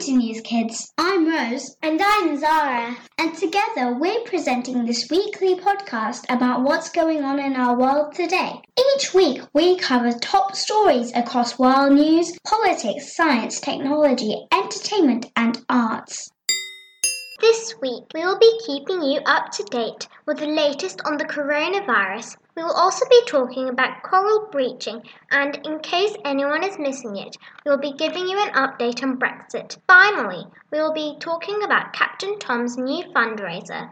to NewzKidz. I'm Rose. And I'm Zara. And together we're presenting this weekly podcast about what's going on in our world today. Each week we cover top stories across world news, politics, science, technology, entertainment, and arts. This week, we will be keeping you up to date with the latest on the coronavirus. We will also be talking about coral bleaching, and in case anyone is missing it, we will be giving you an update on Brexit. Finally, we will be talking about Captain Tom's new fundraiser.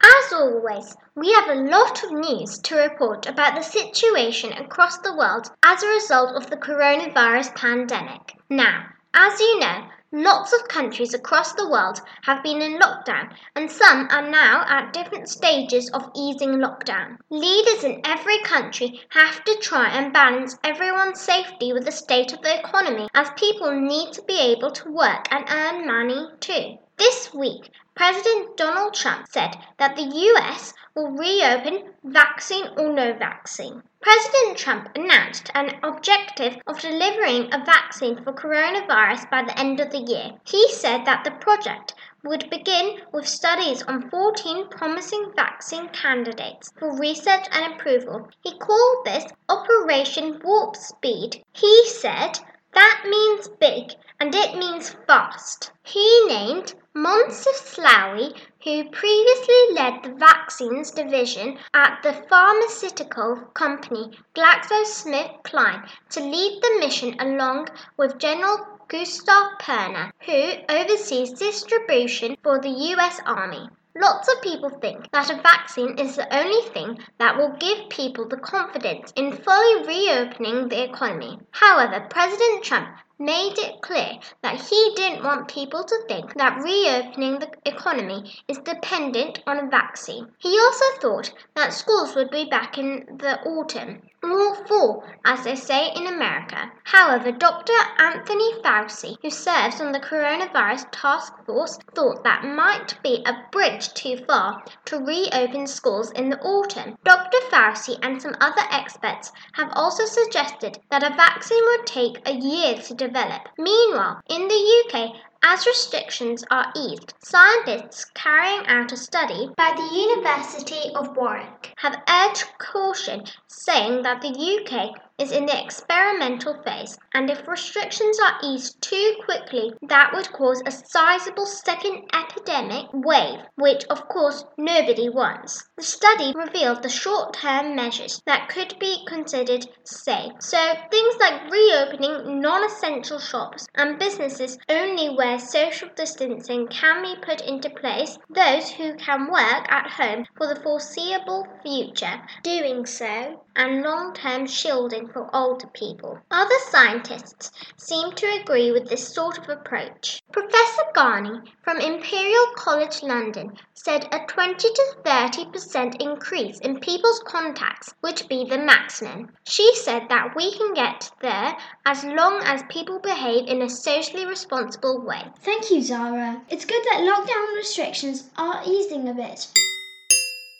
As always, we have a lot of news to report about the situation across the world as a result of the coronavirus pandemic. Now, as you know, Lots of countries across the world have been in lockdown, and some are now at different stages of easing lockdown. Leaders in every country have to try and balance everyone's safety with the state of the economy, as people need to be able to work and earn money too. This week, President Donald Trump said that the US will reopen vaccine or no vaccine. President Trump announced an objective of delivering a vaccine for coronavirus by the end of the year. He said that the project would begin with studies on 14 promising vaccine candidates for research and approval. He called this Operation Warp Speed. He said that means big and it means fast. He named Moncef Slaoui, who previously led the vaccines division at the pharmaceutical company GlaxoSmithKline, to lead the mission along with General Gustav Perna, who oversees distribution for the US Army. Lots of people think that a vaccine is the only thing that will give people the confidence in fully reopening the economy. However, President Trump made it clear that he didn't want people to think that reopening the economy is dependent on a vaccine. He also thought that schools would be back in the autumn, or fall, as they say in America. However, Dr. Anthony Fauci, who serves on the coronavirus task force, thought that might be a bridge too far to reopen schools in the autumn. Dr. Fauci and some other experts have also suggested that a vaccine would take a year to develop. Meanwhile, in the UK, as restrictions are eased, scientists carrying out a study by the University of Warwick have urged caution, saying that the UK is in the experimental phase, and if restrictions are eased too quickly, that would cause a sizable second epidemic wave, which of course nobody wants. The study revealed the short term measures that could be considered safe. So, things like reopening non essential shops and businesses only where social distancing can be put into place, those who can work at home for the foreseeable future, doing so, and long term shielding for older people. Other scientists seem to agree with this sort of approach. Professor Ghani from Imperial College London said a 20 to 30% increase in people's contacts would be the maximum. She said that we can get there as long as people behave in a socially responsible way. Thank you, Zara. It's good that lockdown restrictions are easing a bit.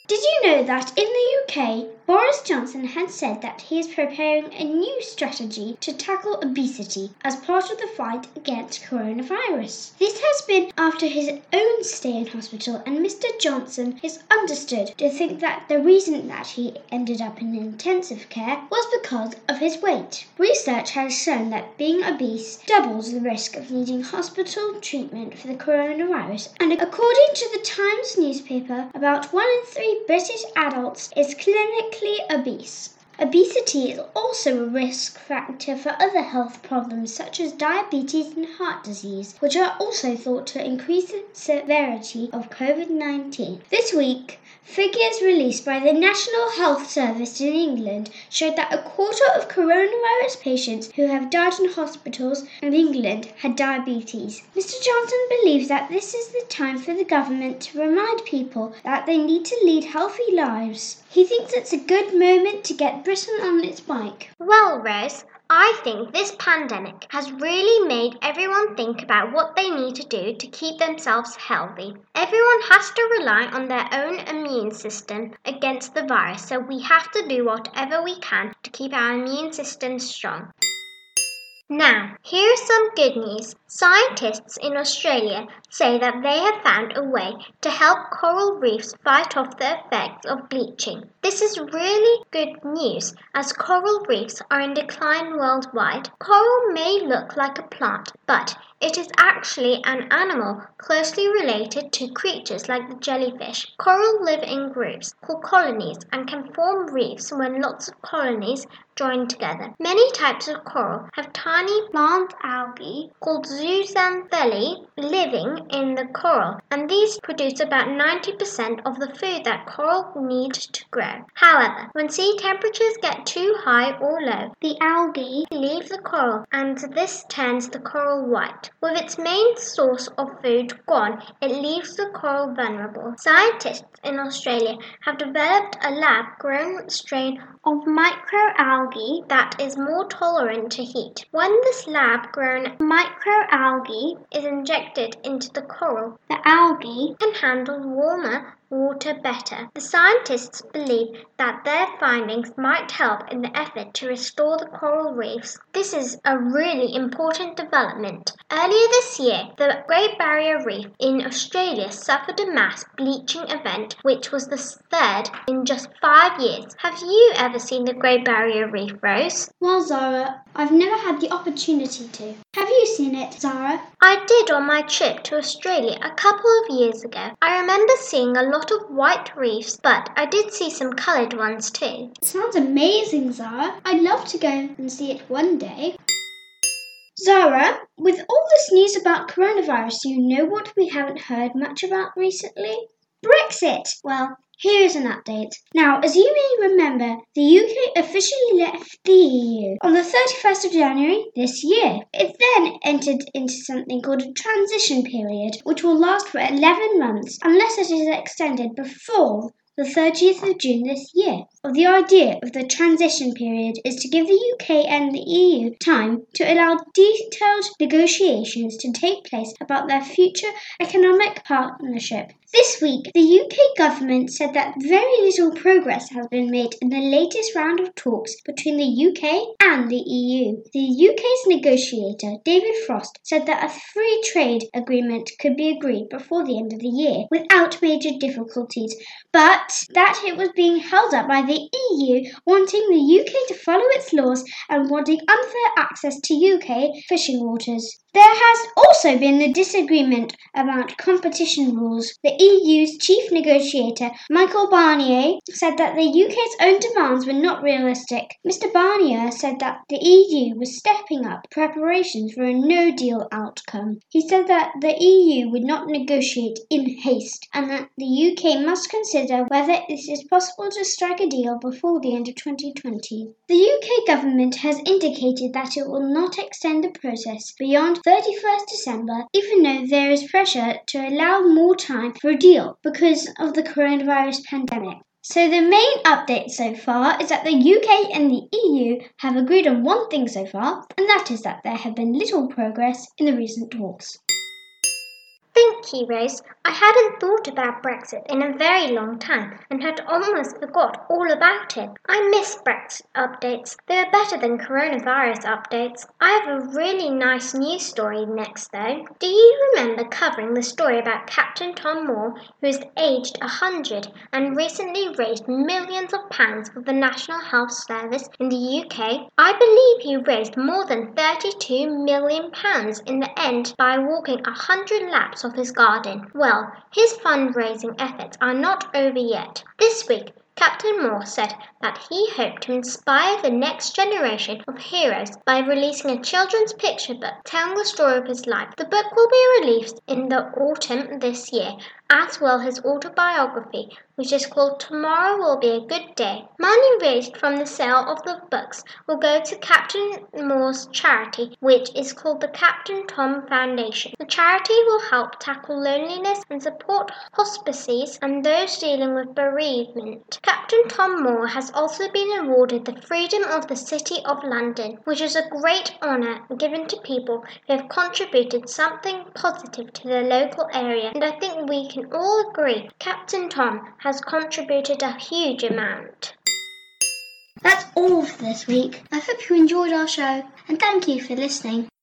Did you know that in the UK, Boris Johnson has said that he is preparing a new strategy to tackle obesity as part of the fight against coronavirus? This has been after his own stay in hospital, and Mr. Johnson is understood to think that the reason that he ended up in intensive care was because of his weight. Research has shown that being obese doubles the risk of needing hospital treatment for the coronavirus, and according to the Times newspaper, about one in three British adults is clinically obese. Obesity is also a risk factor for other health problems such as diabetes and heart disease, which are also thought to increase the severity of COVID 19. This week, Figures released by the National Health Service in England showed that a quarter of coronavirus patients who have died in hospitals in England had diabetes. Mr. Johnson believes that this is the time for the government to remind people that they need to lead healthy lives. He thinks it's a good moment to get Britain on its bike. Well, Rose, I think this pandemic has really made everyone think about what they need to do to keep themselves healthy. Everyone has to rely on their own immune system against the virus, so we have to do whatever we can to keep our immune system strong. Now, here's some good news. Scientists in Australia say that they have found a way to help coral reefs fight off the effects of bleaching. This is really good news as coral reefs are in decline worldwide. Coral may look like a plant, but it is actually an animal closely related to creatures like the jellyfish. Coral live in groups called colonies and can form reefs when lots of colonies join together. Many types of coral have tiny plant algae called zooxanthellae living in the coral, and these produce about 90% of the food that coral need to grow. However, when sea temperatures get too high or low, the algae leave the coral and this turns the coral white. With its main source of food gone, it leaves the coral vulnerable. Scientists in Australia have developed a lab grown strain of microalgae that is more tolerant to heat. When this lab grown microalgae is injected into the coral, the algae can handle warmer water better. The scientists believe that their findings might help in the effort to restore the coral reefs. This is a really important development. Earlier this year, the Great Barrier Reef in Australia suffered a mass bleaching event, which was the third in just five years. Have you ever seen the Great Barrier Reef, Rose? Well, Zara, I've never had the opportunity to. Have you seen it, Zara? I did on my trip to Australia a couple of years ago. I remember seeing a lot of white reefs, but I did see some coloured ones too. It sounds amazing, Zara. I'd love to go and see it one day. Zara, with all this news about coronavirus, you know what we haven't heard much about recently? Brexit! Well, here is an update. Now, as you may remember, the UK officially left the EU on the 31st of January this year. It then entered into something called a transition period, which will last for 11 months unless it is extended before the 30th of June this year. The idea of the transition period is to give the UK and the EU time to allow detailed negotiations to take place about their future economic partnership. This week, the UK government said that very little progress has been made in the latest round of talks between the UK and the EU. The UK's negotiator, David Frost, said that a free trade agreement could be agreed before the end of the year without major difficulties, but that it was being held up by the EU wanting the UK to follow its laws and wanting unfair access to UK fishing waters. There has also been a disagreement about competition rules. The EU's chief negotiator, Michael Barnier, said that the UK's own demands were not realistic. Mr. Barnier said that the EU was stepping up preparations for a no deal outcome. He said that the EU would not negotiate in haste and that the UK must consider whether it is possible to strike a deal before the end of 2020. The UK government has indicated that it will not extend the process beyond 31st December, even though there is pressure to allow more time for a deal because of the coronavirus pandemic. So the main update so far is that the UK and the EU have agreed on one thing so far, and that is that there have been little progress in the recent talks. Thank you, Rose. I hadn't thought about Brexit in a very long time and had almost forgot all about it. I miss Brexit updates. They are better than coronavirus updates. I have a really nice news story next, though. Do you remember covering the story about Captain Tom Moore, who is aged 100 and recently raised millions of pounds for the National Health Service in the UK? I believe he raised more than 32 million pounds in the end by walking 100 laps of his garden. Well, his fundraising efforts are not over yet. This week, Captain Moore said that he hoped to inspire the next generation of heroes by releasing a children's picture book telling the story of his life. The book will be released in the autumn this year, as well his autobiography, which is called Tomorrow Will Be a Good Day. Money raised from the sale of the books will go to Captain Moore's charity, which is called the Captain Tom Foundation. The charity will help tackle loneliness and support hospices and those dealing with bereavement. Captain Tom Moore has also been awarded the Freedom of the City of London, which is a great honour given to people who have contributed something positive to the local area, and I think we can all agree Captain Tom has contributed a huge amount. That's all for this week. I hope you enjoyed our show and thank you for listening.